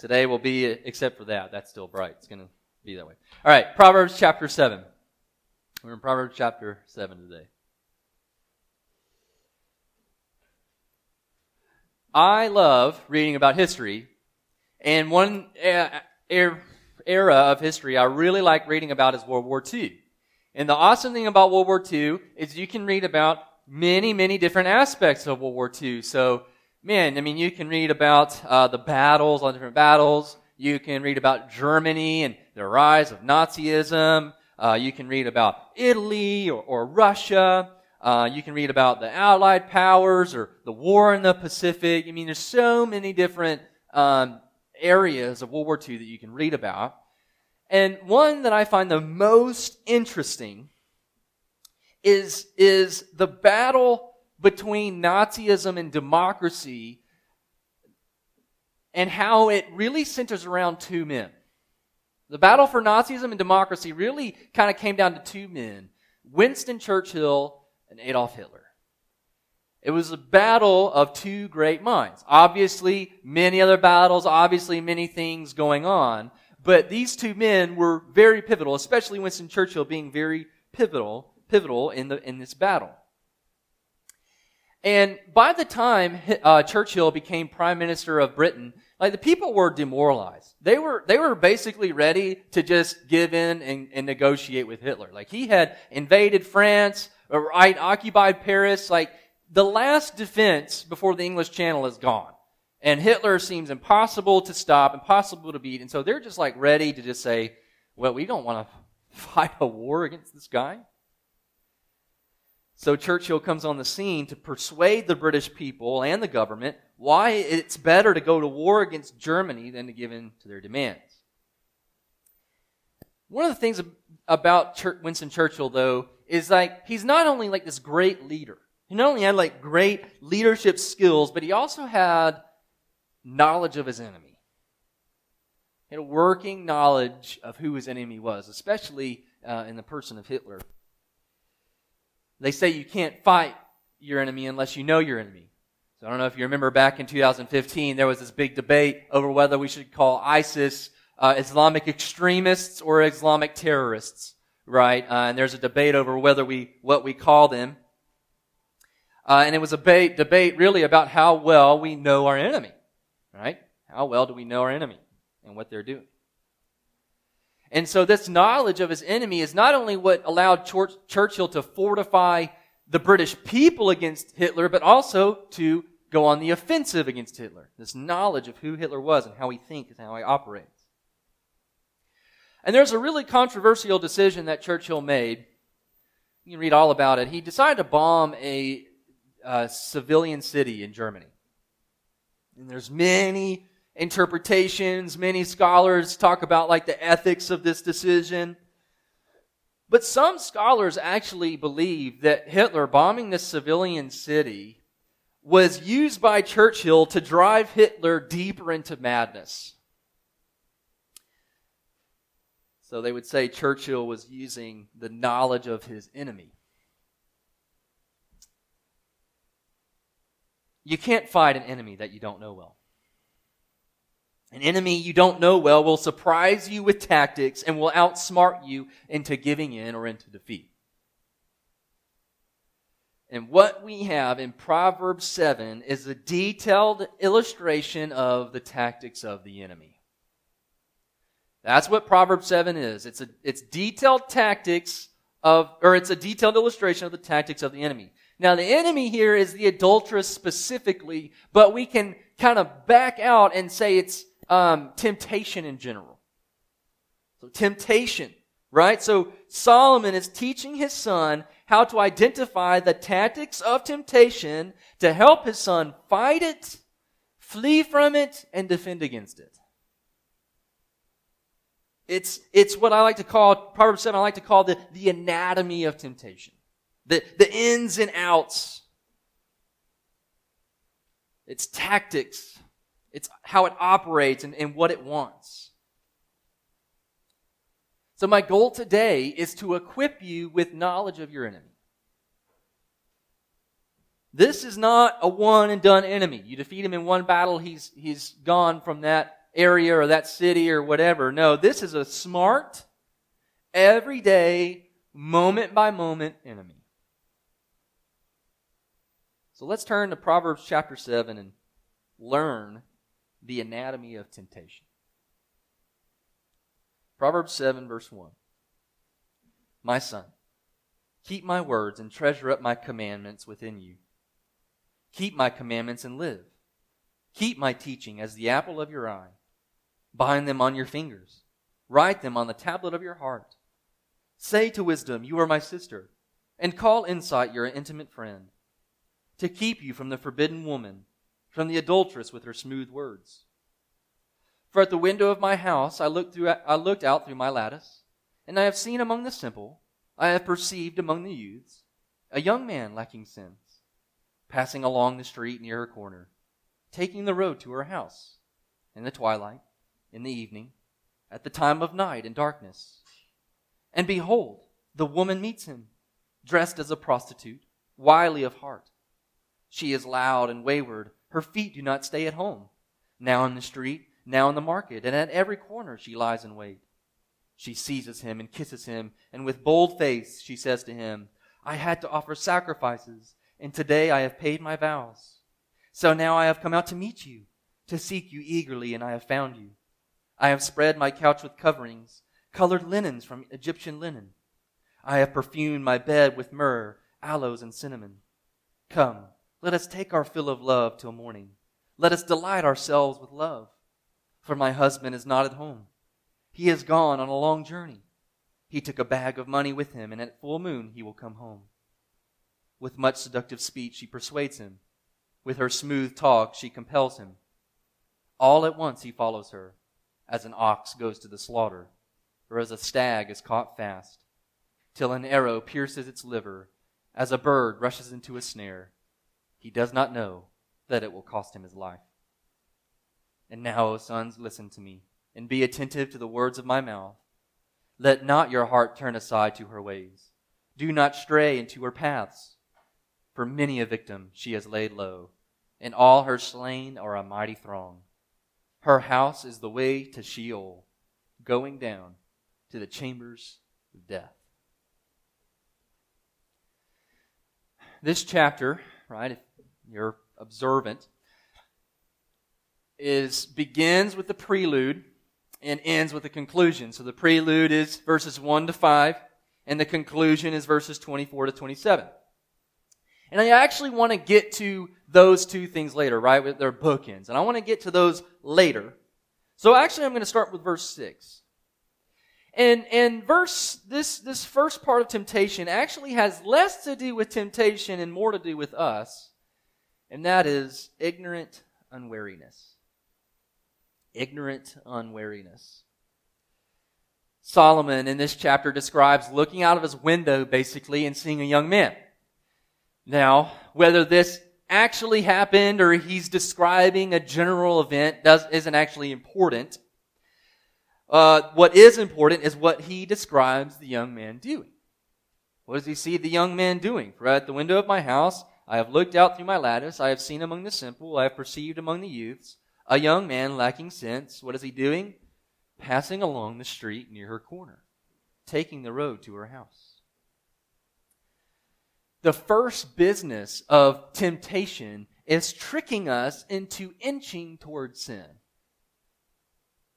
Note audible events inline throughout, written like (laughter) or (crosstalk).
Today will be, except for that, that's still bright. It's going to be that way. All right, Proverbs chapter 7. We're in Proverbs chapter 7 today. I love reading about history, and one era of history I really like reading about is World War II. And the awesome thing about World War II is you can read about many, many different aspects of World War II. So, man, I mean, you can read about uh, the battles, all different battles. You can read about Germany and the rise of Nazism. Uh, you can read about Italy or, or Russia. Uh, you can read about the Allied powers or the war in the Pacific. I mean, there's so many different um, areas of World War II that you can read about. And one that I find the most interesting is, is the battle between Nazism and democracy and how it really centers around two men. The battle for Nazism and democracy really kind of came down to two men Winston Churchill and Adolf Hitler. It was a battle of two great minds. Obviously, many other battles, obviously, many things going on. But these two men were very pivotal, especially Winston Churchill being very pivotal pivotal in, the, in this battle. And by the time uh, Churchill became prime minister of Britain, like the people were demoralized. They were they were basically ready to just give in and, and negotiate with Hitler. Like he had invaded France, right, occupied Paris. Like the last defense before the English Channel is gone, and Hitler seems impossible to stop, impossible to beat. And so they're just like ready to just say, "Well, we don't want to (laughs) fight a war against this guy." So Churchill comes on the scene to persuade the British people and the government why it's better to go to war against Germany than to give in to their demands. One of the things about Winston Churchill, though, is like he's not only like this great leader. He not only had like great leadership skills, but he also had knowledge of his enemy. He had a working knowledge of who his enemy was, especially uh, in the person of Hitler. They say you can't fight your enemy unless you know your enemy. So I don't know if you remember back in 2015, there was this big debate over whether we should call ISIS uh, Islamic extremists or Islamic terrorists, right? Uh, and there's a debate over whether we what we call them. Uh, and it was a debate, debate really about how well we know our enemy, right? How well do we know our enemy and what they're doing? And so this knowledge of his enemy is not only what allowed Churchill to fortify the British people against Hitler, but also to go on the offensive against Hitler. This knowledge of who Hitler was and how he thinks and how he operates. And there's a really controversial decision that Churchill made. You can read all about it. He decided to bomb a, a civilian city in Germany. And there's many interpretations. Many scholars talk about like the ethics of this decision. But some scholars actually believe that Hitler bombing this civilian city was used by Churchill to drive Hitler deeper into madness. So they would say Churchill was using the knowledge of his enemy. You can't fight an enemy that you don't know well. An enemy you don't know well will surprise you with tactics and will outsmart you into giving in or into defeat. And what we have in Proverbs 7 is a detailed illustration of the tactics of the enemy. That's what Proverbs 7 is. It's a, it's detailed tactics of, or it's a detailed illustration of the tactics of the enemy. Now the enemy here is the adulteress specifically, but we can kind of back out and say it's um, temptation in general. So temptation, right? So Solomon is teaching his son how to identify the tactics of temptation to help his son fight it, flee from it, and defend against it. It's, it's what I like to call, Proverbs 7, I like to call the, the anatomy of temptation. The, the ins and outs. It's tactics it's how it operates and, and what it wants. So, my goal today is to equip you with knowledge of your enemy. This is not a one and done enemy. You defeat him in one battle, he's, he's gone from that area or that city or whatever. No, this is a smart, everyday, moment by moment enemy. So let's turn to Proverbs chapter 7 and learn the anatomy of temptation. Proverbs 7, verse 1. My son, keep my words and treasure up my commandments within you. Keep my commandments and live. Keep my teaching as the apple of your eye. Bind them on your fingers. Write them on the tablet of your heart. Say to wisdom, You are my sister, and call insight your intimate friend, to keep you from the forbidden woman, from the adulteress with her smooth words. For at the window of my house I looked, through, I looked out through my lattice, and I have seen among the simple, I have perceived among the youths, a young man lacking sense, passing along the street near her corner, taking the road to her house, in the twilight, in the evening, at the time of night and darkness. And behold, the woman meets him, dressed as a prostitute, wily of heart. She is loud and wayward. Her feet do not stay at home. Now in the street, now in the market, and at every corner she lies in wait. She seizes him and kisses him, and with bold face she says to him, I had to offer sacrifices, and today I have paid my vows. So now I have come out to meet you, to seek you eagerly, and I have found you. I have spread my couch with coverings, colored linens from Egyptian linen. I have perfumed my bed with myrrh, aloes, and cinnamon. Come, let us take our fill of love till morning. Let us delight ourselves with love. For my husband is not at home. He has gone on a long journey. He took a bag of money with him, and at full moon he will come home. With much seductive speech, she persuades him. With her smooth talk, she compels him. All at once he follows her as an ox goes to the slaughter, or as a stag is caught fast, till an arrow pierces its liver, as a bird rushes into a snare. He does not know that it will cost him his life. And now, O sons, listen to me, and be attentive to the words of my mouth. Let not your heart turn aside to her ways. Do not stray into her paths. For many a victim she has laid low, and all her slain are a mighty throng. Her house is the way to Sheol, going down to the chambers of death. This chapter, right, you're observant, is begins with the prelude and ends with the conclusion. So the prelude is verses 1 to 5, and the conclusion is verses 24 to 27. And I actually want to get to those two things later, right? With their bookends. And I want to get to those later. So actually I'm going to start with verse 6. And, and verse, this, this first part of temptation actually has less to do with temptation and more to do with us. And that is ignorant unwariness. Ignorant unwariness. Solomon in this chapter describes looking out of his window basically and seeing a young man. Now, whether this actually happened or he's describing a general event does, isn't actually important. Uh, what is important is what he describes the young man doing. What does he see the young man doing? For at the window of my house, I have looked out through my lattice. I have seen among the simple. I have perceived among the youths a young man lacking sense. What is he doing? Passing along the street near her corner, taking the road to her house the first business of temptation is tricking us into inching towards sin.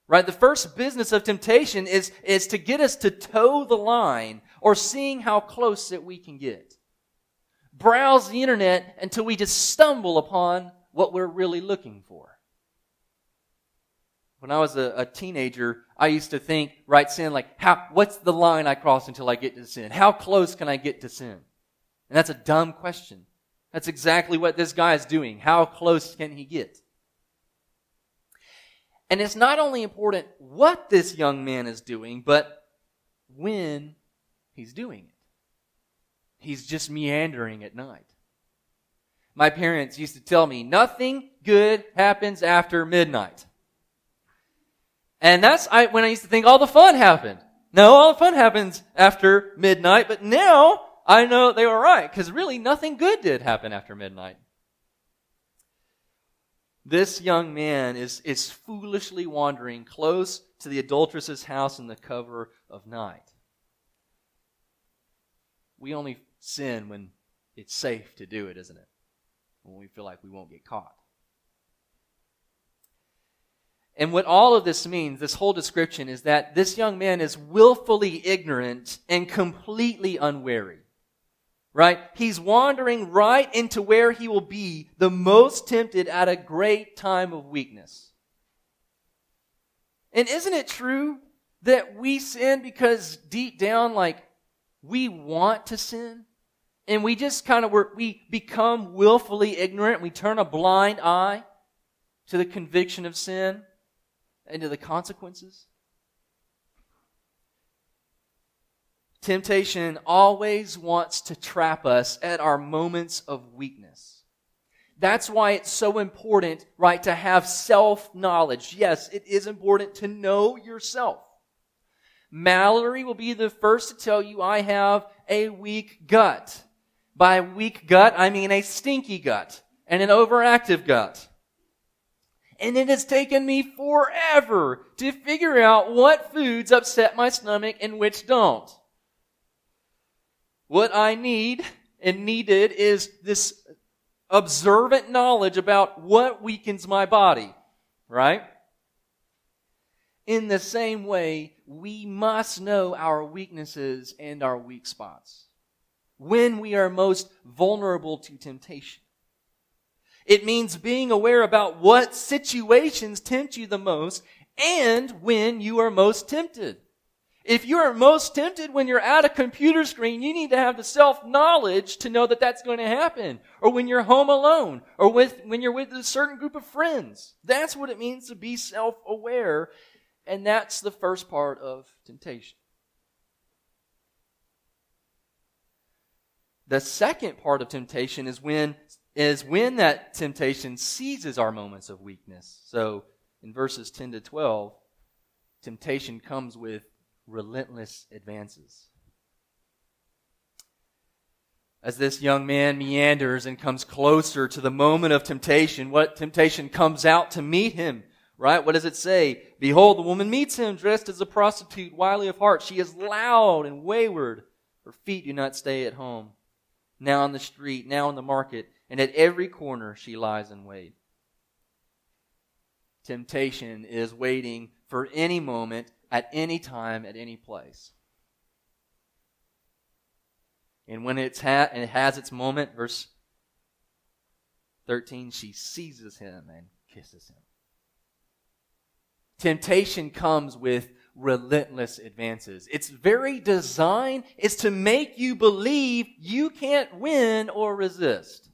Right? The first business of temptation is, is to get us to toe the line or seeing how close that we can get. Browse the internet until we just stumble upon what we're really looking for. When I was a, a, teenager, I used to think, right, sin, like, how, what's the line I cross until I get to sin? How close can I get to sin? And that's a dumb question. That's exactly what this guy is doing. How close can he get? And it's not only important what this young man is doing, but when he's doing it. He's just meandering at night. My parents used to tell me nothing good happens after midnight. And that's when I used to think all the fun happened. No, all the fun happens after midnight, but now I know they were right because really nothing good did happen after midnight. This young man is, is foolishly wandering close to the adulteress's house in the cover of night. We only sin when it's safe to do it, isn't it? When we feel like we won't get caught. And what all of this means, this whole description, is that this young man is willfully ignorant and completely unwary. Right? He's wandering right into where he will be the most tempted at a great time of weakness. And isn't it true that we sin because deep down, like, we want to sin? And we just kind of, we become willfully ignorant. We turn a blind eye to the conviction of sin and to the consequences. Temptation always wants to trap us at our moments of weakness. That's why it's so important, right, to have self knowledge. Yes, it is important to know yourself. Mallory will be the first to tell you I have a weak gut. By weak gut, I mean a stinky gut and an overactive gut. And it has taken me forever to figure out what foods upset my stomach and which don't. What I need and needed is this observant knowledge about what weakens my body, right? In the same way, we must know our weaknesses and our weak spots when we are most vulnerable to temptation. It means being aware about what situations tempt you the most and when you are most tempted. If you are most tempted when you're at a computer screen, you need to have the self-knowledge to know that that's going to happen. Or when you're home alone. Or with, when you're with a certain group of friends. That's what it means to be self-aware. And that's the first part of temptation. The second part of temptation is when is when that temptation seizes our moments of weakness. So in verses 10 to 12, temptation comes with relentless advances. As this young man meanders and comes closer to the moment of temptation, what temptation comes out to meet him? Right? What does it say? Behold, the woman meets him dressed as a prostitute, wily of heart. She is loud and wayward. Her feet do not stay at home. Now on the street, now in the market, and at every corner she lies in wait. Temptation is waiting for any moment, at any time, at any place. And when it's ha- it has its moment, verse 13, she seizes him and kisses him. Temptation comes with relentless advances. Its very design is to make you believe you can't win or resist.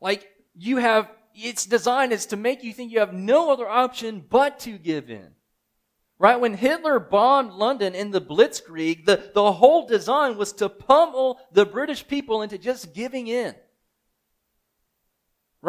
Like you have, its design is to make you think you have no other option but to give in. Right? When Hitler bombed London in the Blitzkrieg, the, the whole design was to pummel the British people into just giving in.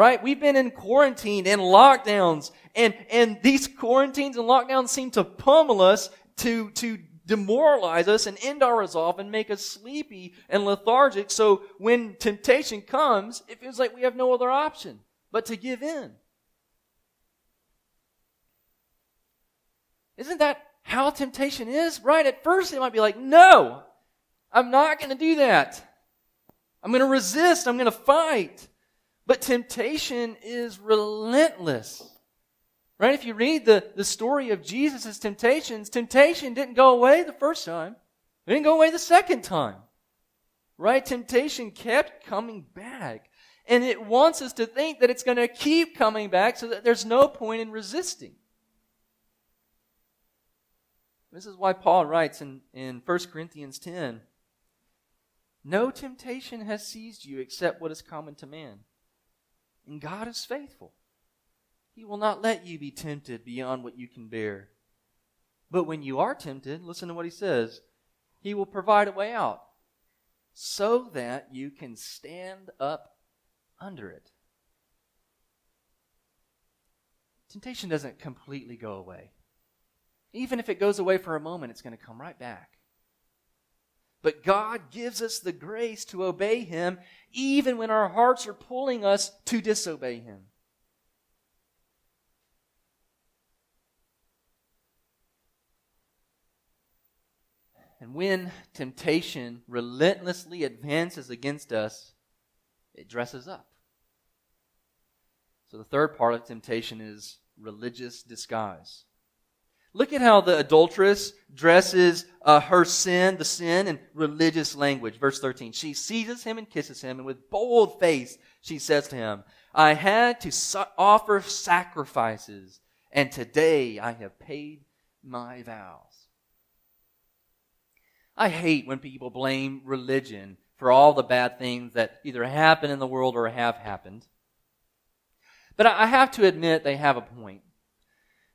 Right? We've been in quarantine and lockdowns, and, and these quarantines and lockdowns seem to pummel us to, to demoralize us and end our resolve and make us sleepy and lethargic. So when temptation comes, it feels like we have no other option but to give in. Isn't that how temptation is? Right? At first it might be like, no, I'm not going to do that. I'm going to resist. I'm going to fight. But temptation is relentless. Right? If you read the, the story of Jesus' temptations, temptation didn't go away the first time. It didn't go away the second time. Right? Temptation kept coming back. And it wants us to think that it's going to keep coming back so that there's no point in resisting. This is why Paul writes in, in 1 Corinthians 10 No temptation has seized you except what is common to man. And God is faithful he will not let you be tempted beyond what you can bear. But when you are tempted, listen to what he says He will provide a way out so that you can stand up under it. Temptation doesn't completely go away. Even if it goes away for a moment, it's going to come right back. But God gives us the grace to obey Him even when our hearts are pulling us to disobey Him. And when temptation relentlessly advances against us, it dresses up. So the third part of temptation is religious disguise. Look at how the adulteress dresses uh, her sin, the sin, in religious language. Verse 13. She seizes him and kisses him, and with bold face she says to him, I had to offer sacrifices, and today I have paid my vows. I hate when people blame religion for all the bad things that either happen in the world or have happened. But I have to admit they have a point.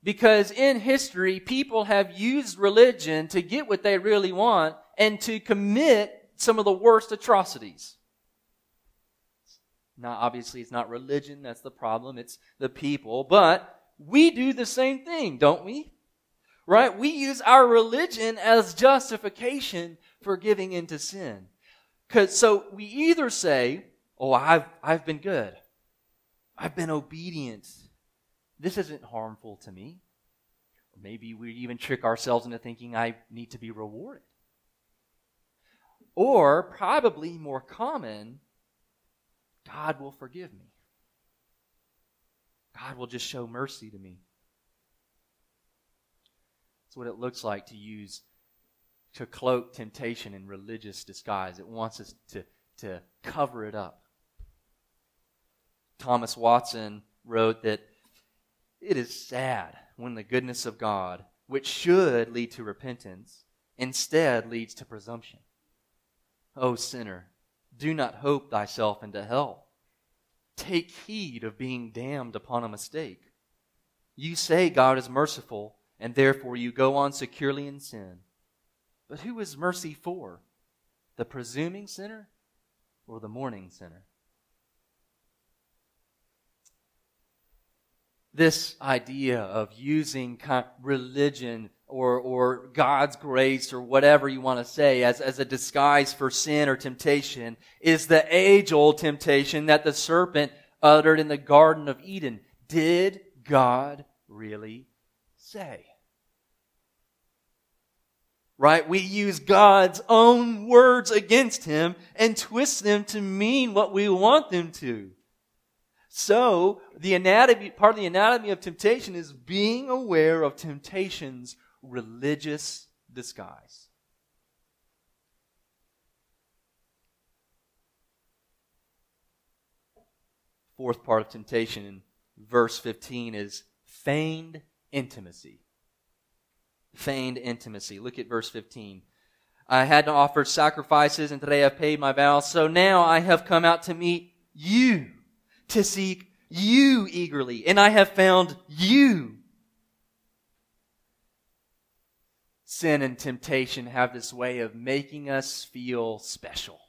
Because in history, people have used religion to get what they really want and to commit some of the worst atrocities. Now, obviously, it's not religion that's the problem, it's the people. But we do the same thing, don't we? Right? We use our religion as justification for giving into sin. Cause, so we either say, Oh, I've, I've been good. I've been obedient this isn't harmful to me. Or maybe we even trick ourselves into thinking I need to be rewarded. Or, probably more common, God will forgive me. God will just show mercy to me. That's what it looks like to use, to cloak temptation in religious disguise. It wants us to, to cover it up. Thomas Watson wrote that it is sad when the goodness of God, which should lead to repentance, instead leads to presumption. O sinner, do not hope thyself into hell. Take heed of being damned upon a mistake. You say God is merciful, and therefore you go on securely in sin. But who is mercy for? The presuming sinner or the mourning sinner? This idea of using religion or, or God's grace or whatever you want to say as, as a disguise for sin or temptation is the age old temptation that the serpent uttered in the Garden of Eden. Did God really say? Right? We use God's own words against him and twist them to mean what we want them to. So, the anatomy, part of the anatomy of temptation is being aware of temptation's religious disguise. Fourth part of temptation in verse 15 is feigned intimacy. Feigned intimacy. Look at verse 15. I had to offer sacrifices, and today I've paid my vows. So now I have come out to meet you to seek you eagerly, and I have found you. Sin and temptation have this way of making us feel special.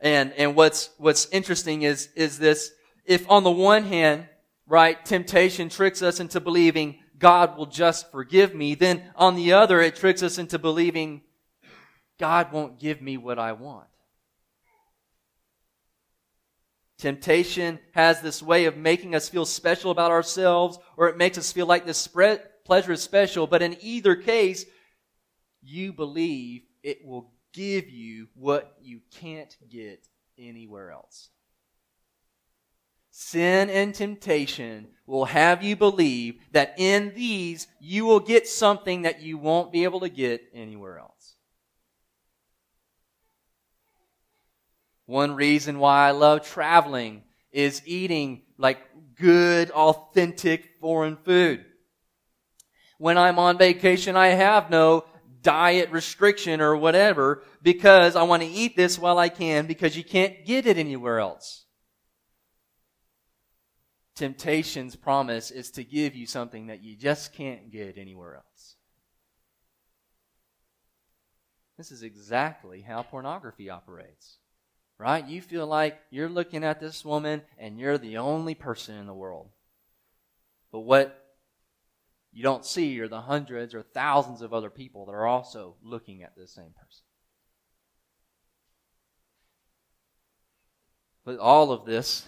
And, and what's, what's interesting is, is this, if on the one hand, right, temptation tricks us into believing God will just forgive me, then on the other, it tricks us into believing God won't give me what I want. Temptation has this way of making us feel special about ourselves, or it makes us feel like this pleasure is special. But in either case, you believe it will give you what you can't get anywhere else. Sin and temptation will have you believe that in these you will get something that you won't be able to get anywhere else. One reason why I love traveling is eating like good, authentic foreign food. When I'm on vacation, I have no diet restriction or whatever because I want to eat this while I can because you can't get it anywhere else. Temptation's promise is to give you something that you just can't get anywhere else. This is exactly how pornography operates right? You feel like you're looking at this woman and you're the only person in the world. But what you don't see are the hundreds or thousands of other people that are also looking at this same person. But all of this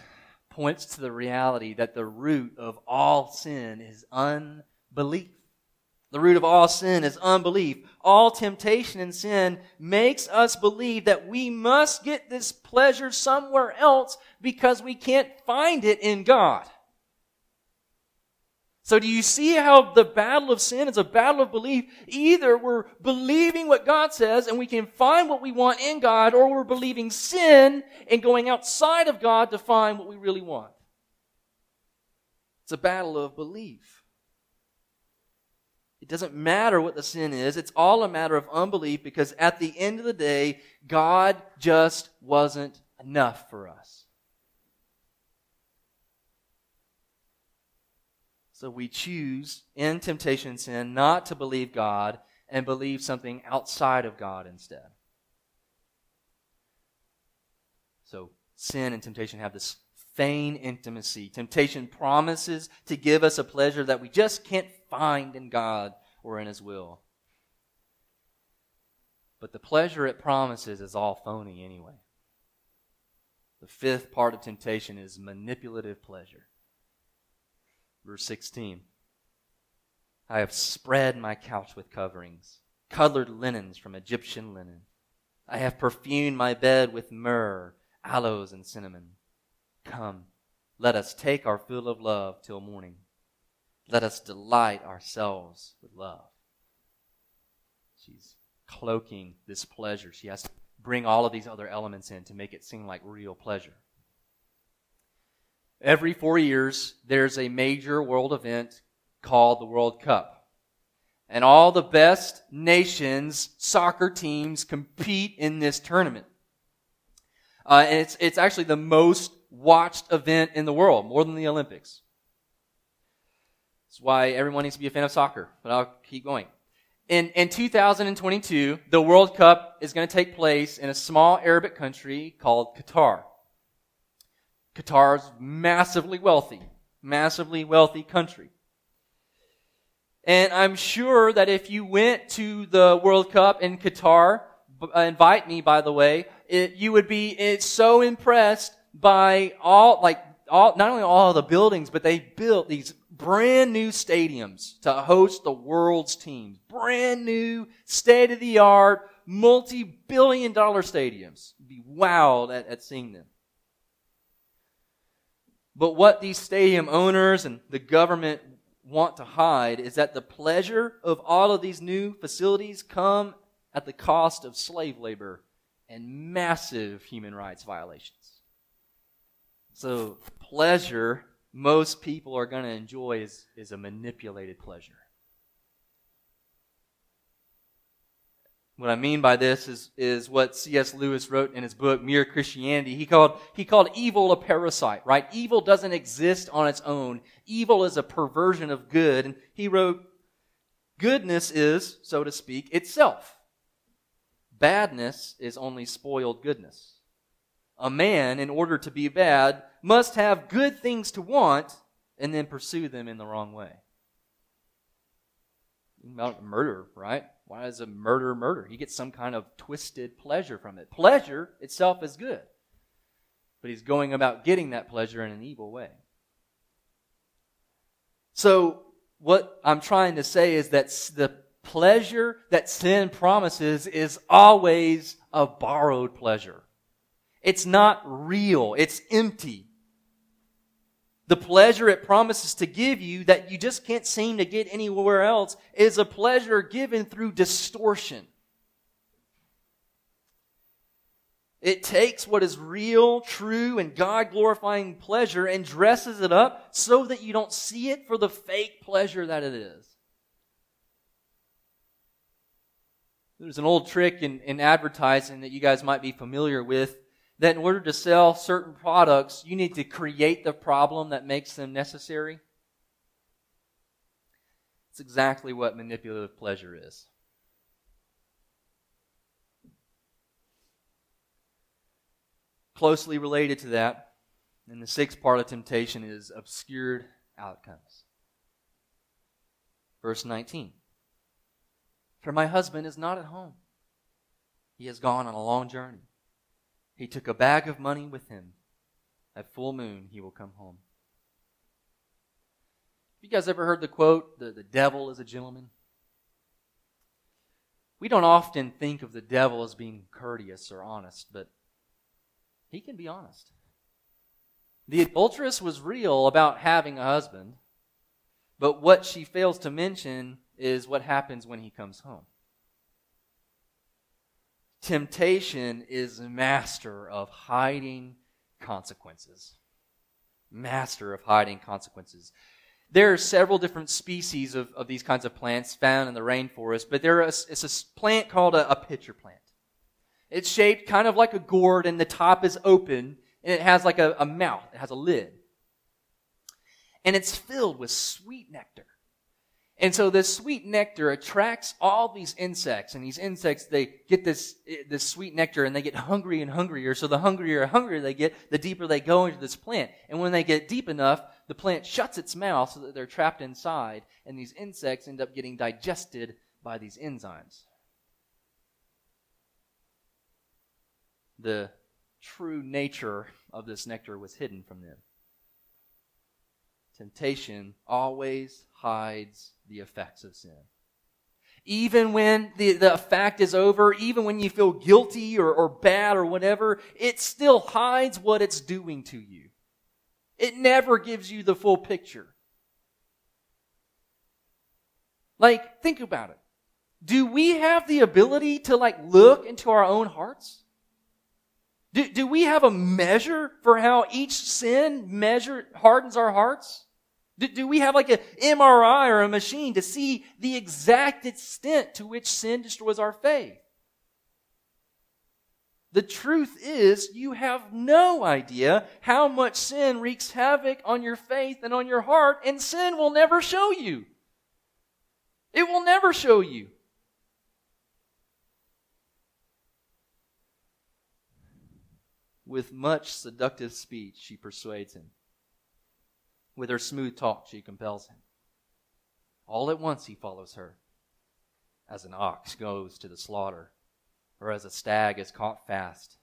points to the reality that the root of all sin is unbelief. The root of all sin is unbelief. All temptation and sin makes us believe that we must get this pleasure somewhere else because we can't find it in God. So do you see how the battle of sin is a battle of belief? Either we're believing what God says and we can find what we want in God, or we're believing sin and going outside of God to find what we really want. It's a battle of belief. It doesn't matter what the sin is. It's all a matter of unbelief because at the end of the day, God just wasn't enough for us. So we choose in temptation and sin not to believe God and believe something outside of God instead. So sin and temptation have this feigned intimacy. Temptation promises to give us a pleasure that we just can't find in God or in His will. But the pleasure it promises is all phony anyway. The fifth part of temptation is manipulative pleasure. Verse 16 I have spread my couch with coverings, colored linens from Egyptian linen. I have perfumed my bed with myrrh, aloes, and cinnamon. Come, let us take our fill of love till morning. Let us delight ourselves with love. She's cloaking this pleasure. She has to bring all of these other elements in to make it seem like real pleasure. Every four years, there's a major world event called the World Cup. And all the best nations' soccer teams compete in this tournament. Uh, and it's, it's actually the most watched event in the world, more than the Olympics. That's why everyone needs to be a fan of soccer, but I'll keep going. In, in 2022, the World Cup is going to take place in a small Arabic country called Qatar. Qatar's massively wealthy, massively wealthy country. And I'm sure that if you went to the World Cup in Qatar, uh, invite me, by the way, it, you would be so impressed by all, like, all, not only all the buildings, but they built these brand new stadiums to host the world's teams. Brand new, state of the art, multi billion dollar stadiums. You'd be wowed at, at seeing them. But what these stadium owners and the government want to hide is that the pleasure of all of these new facilities come at the cost of slave labor and massive human rights violations. So, pleasure most people are going to enjoy is, is a manipulated pleasure. What I mean by this is, is what C.S. Lewis wrote in his book, Mere Christianity. He called, he called evil a parasite, right? Evil doesn't exist on its own. Evil is a perversion of good. And he wrote, goodness is, so to speak, itself. Badness is only spoiled goodness. A man, in order to be bad, must have good things to want and then pursue them in the wrong way. About murder, right? Why is a murder murder? He gets some kind of twisted pleasure from it. Pleasure itself is good, but he's going about getting that pleasure in an evil way. So, what I'm trying to say is that the pleasure that sin promises is always a borrowed pleasure. It's not real. It's empty the pleasure it promises to give you that you just can't seem to get anywhere else is a pleasure given through distortion. It takes what is real, true, and God glorifying pleasure and dresses it up so that you don't see it for the fake pleasure that it is. There's an old trick in, in advertising that you guys might be familiar with that in order to sell certain products, you need to create the problem that makes them necessary? It's exactly what manipulative pleasure is. Closely related to that, and the sixth part of temptation is obscured outcomes. Verse 19 For my husband is not at home. He has gone on a long journey. He took a bag of money with him. At full moon, he will come home. You guys ever heard the quote, the, the devil is a gentleman? We don't often think of the devil as being courteous or honest, but he can be honest. The adulteress was real about having a husband, but what she fails to mention is what happens when he comes home. Temptation is master of hiding consequences. Master of hiding consequences. There are several different species of, of these kinds of plants found in the rainforest, but there is it's a plant called a, a pitcher plant. It's shaped kind of like a gourd, and the top is open, and it has like a, a mouth. It has a lid. And it's filled with sweet nectar. And so this sweet nectar attracts all these insects, and these insects, they get this, this sweet nectar and they get hungry and hungrier. So the hungrier and hungrier they get, the deeper they go into this plant. And when they get deep enough, the plant shuts its mouth so that they're trapped inside, and these insects end up getting digested by these enzymes. The true nature of this nectar was hidden from them. Temptation always hides the effects of sin. Even when the, the fact is over, even when you feel guilty or, or bad or whatever, it still hides what it's doing to you. It never gives you the full picture. Like, think about it. Do we have the ability to like look into our own hearts? Do, do we have a measure for how each sin measure hardens our hearts? Do, do we have like an MRI or a machine to see the exact extent to which sin destroys our faith? The truth is, you have no idea how much sin wreaks havoc on your faith and on your heart, and sin will never show you. It will never show you. With much seductive speech, she persuades him. With her smooth talk, she compels him. All at once he follows her, as an ox goes to the slaughter, or as a stag is caught fast,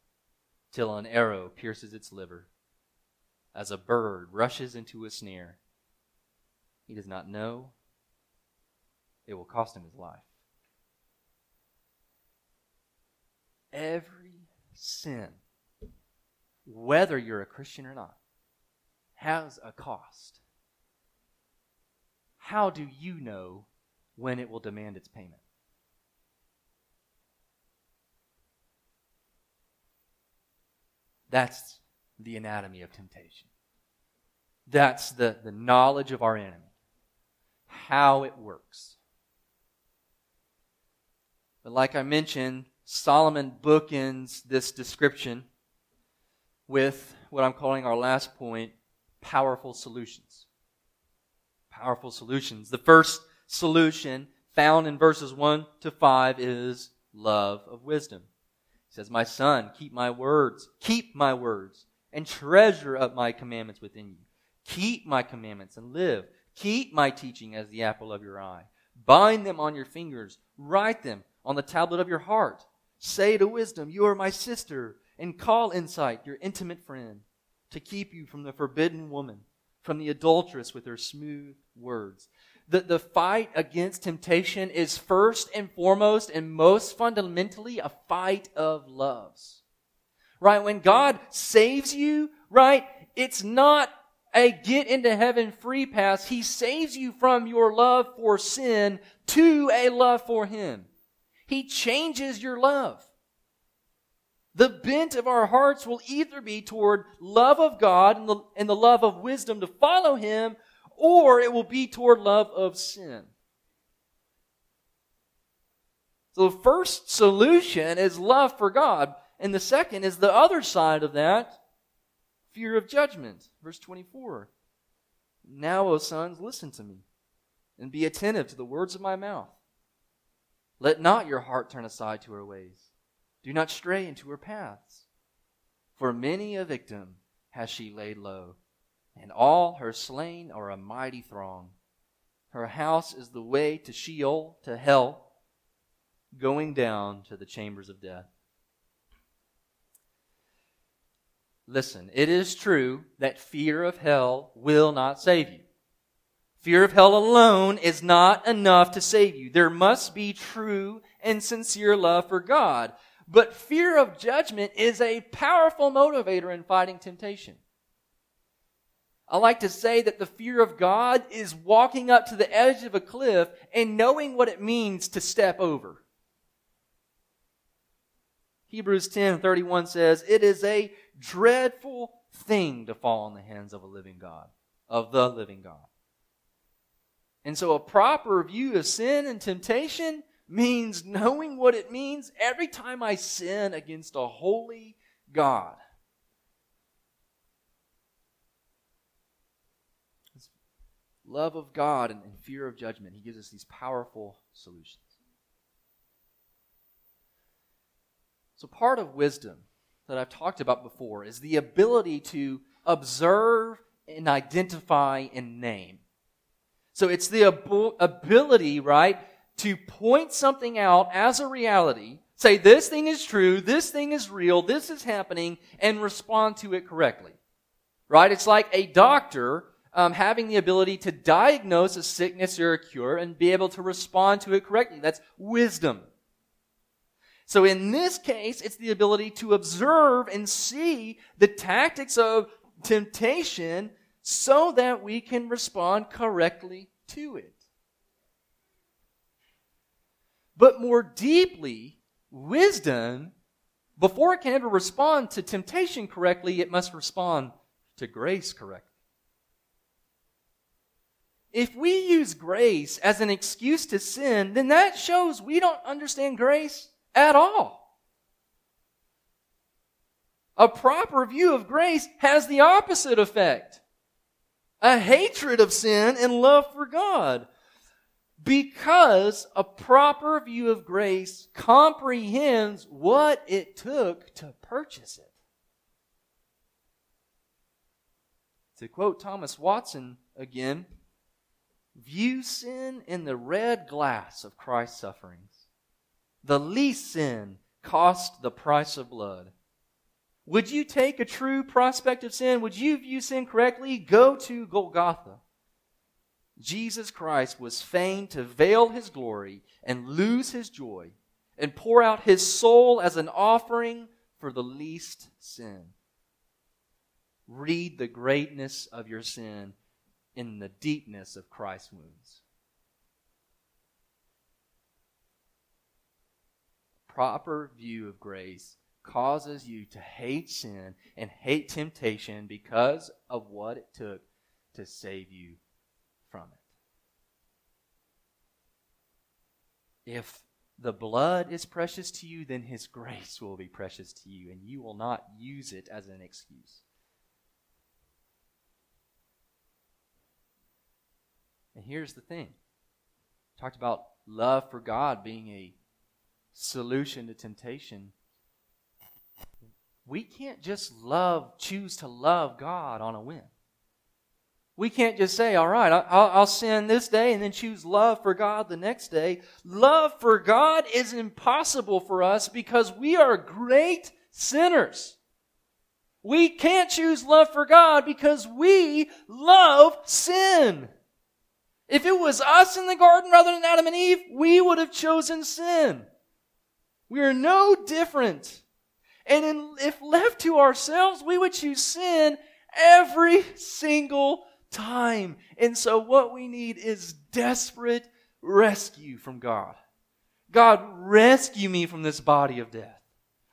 till an arrow pierces its liver, as a bird rushes into a snare. He does not know it will cost him his life. Every sin, whether you're a Christian or not, has a cost. How do you know when it will demand its payment? That's the anatomy of temptation. That's the, the knowledge of our enemy, how it works. But like I mentioned, Solomon bookends this description with what I'm calling our last point powerful solutions. Powerful solutions. The first solution found in verses 1 to 5 is love of wisdom. He says, My son, keep my words, keep my words, and treasure up my commandments within you. Keep my commandments and live. Keep my teaching as the apple of your eye. Bind them on your fingers. Write them on the tablet of your heart. Say to wisdom, You are my sister, and call insight your intimate friend to keep you from the forbidden woman, from the adulteress with her smooth words. The, the fight against temptation is first and foremost and most fundamentally a fight of loves. Right? When God saves you, right? It's not a get into heaven free pass. He saves you from your love for sin to a love for Him. He changes your love. The bent of our hearts will either be toward love of God and the, and the love of wisdom to follow Him, or it will be toward love of sin. So the first solution is love for God, and the second is the other side of that fear of judgment. Verse 24. Now, O sons, listen to me, and be attentive to the words of my mouth. Let not your heart turn aside to her ways. Do not stray into her paths. For many a victim has she laid low, and all her slain are a mighty throng. Her house is the way to Sheol, to hell, going down to the chambers of death. Listen, it is true that fear of hell will not save you. Fear of hell alone is not enough to save you. There must be true and sincere love for God. But fear of judgment is a powerful motivator in fighting temptation. I like to say that the fear of God is walking up to the edge of a cliff and knowing what it means to step over. Hebrews 10:31 says, "It is a dreadful thing to fall in the hands of a living God, of the living God." And so a proper view of sin and temptation means knowing what it means every time I sin against a holy God. Love of God and, and fear of judgment, He gives us these powerful solutions. So, part of wisdom that I've talked about before is the ability to observe and identify and name. So it's the ab- ability, right, to point something out as a reality, say this thing is true, this thing is real, this is happening, and respond to it correctly. Right? It's like a doctor um, having the ability to diagnose a sickness or a cure and be able to respond to it correctly. That's wisdom. So in this case, it's the ability to observe and see the tactics of temptation so that we can respond correctly to it. But more deeply, wisdom, before it can ever respond to temptation correctly, it must respond to grace correctly. If we use grace as an excuse to sin, then that shows we don't understand grace at all. A proper view of grace has the opposite effect a hatred of sin and love for God. Because a proper view of grace comprehends what it took to purchase it. To quote Thomas Watson again, view sin in the red glass of Christ's sufferings. The least sin cost the price of blood. Would you take a true prospect of sin? Would you view sin correctly? Go to Golgotha. Jesus Christ was fain to veil his glory and lose his joy and pour out his soul as an offering for the least sin. Read the greatness of your sin in the deepness of Christ's wounds. Proper view of grace causes you to hate sin and hate temptation because of what it took to save you from it. If the blood is precious to you, then His grace will be precious to you, and you will not use it as an excuse. And here's the thing talked about love for God being a solution to temptation we can't just love, choose to love God on a whim. We can't just say, all right, I'll, I'll, sin this day and then choose love for God the next day. Love for God is impossible for us because we are great sinners. We can't choose love for God because we love sin. If it was us in the garden rather than Adam and Eve, we would have chosen sin. We are no different. And in, if left to ourselves, we would choose sin every single time. And so what we need is desperate rescue from God. God, rescue me from this body of death.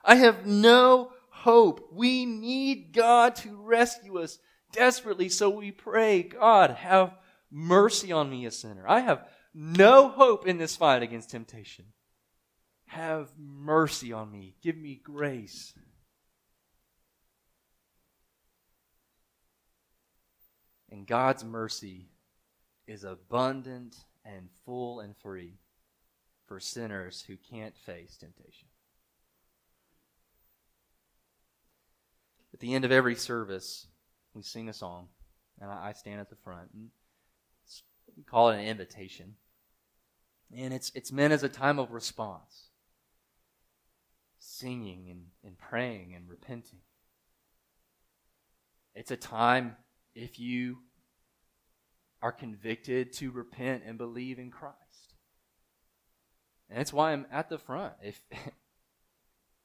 I have no hope. We need God to rescue us desperately. So we pray, God, have mercy on me, a sinner. I have no hope in this fight against temptation. Have mercy on me. Give me grace. And God's mercy is abundant and full and free for sinners who can't face temptation. At the end of every service, we sing a song, and I stand at the front. And We call it an invitation. And it's, it's meant as a time of response singing and, and praying and repenting. It's a time, if you are convicted, to repent and believe in Christ. And that's why I'm at the front. If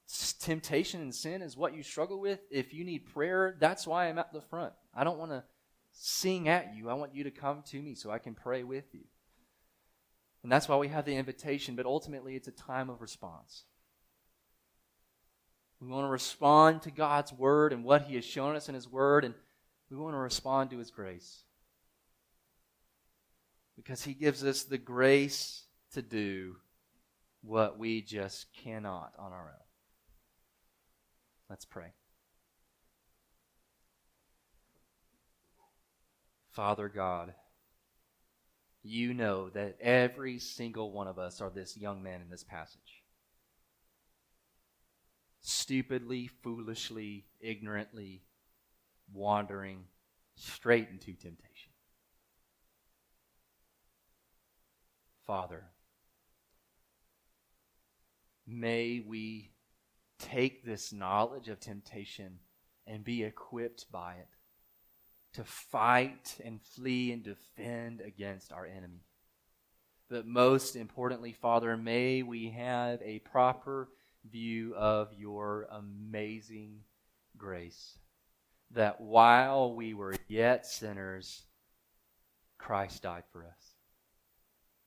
(laughs) temptation and sin is what you struggle with, if you need prayer, that's why I'm at the front. I don't want to sing at you. I want you to come to me so I can pray with you. And that's why we have the invitation, but ultimately it's a time of response. We want to respond to God's word and what He has shown us in His word, and we want to respond to His grace. Because He gives us the grace to do what we just cannot on our own. Let's pray. Father God, you know that every single one of us are this young man in this passage. Stupidly, foolishly, ignorantly wandering straight into temptation. Father, may we take this knowledge of temptation and be equipped by it to fight and flee and defend against our enemy. But most importantly, Father, may we have a proper view of your amazing grace. That while we were yet sinners, Christ died for us.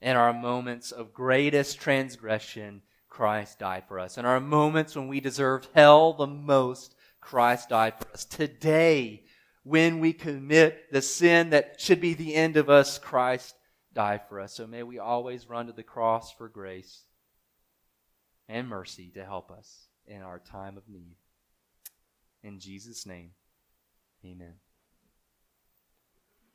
In our moments of greatest transgression, Christ died for us. In our moments when we deserved hell the most, Christ died for us. Today, when we commit the sin that should be the end of us, Christ died for us. So may we always run to the cross for grace and mercy to help us in our time of need. In Jesus' name, amen.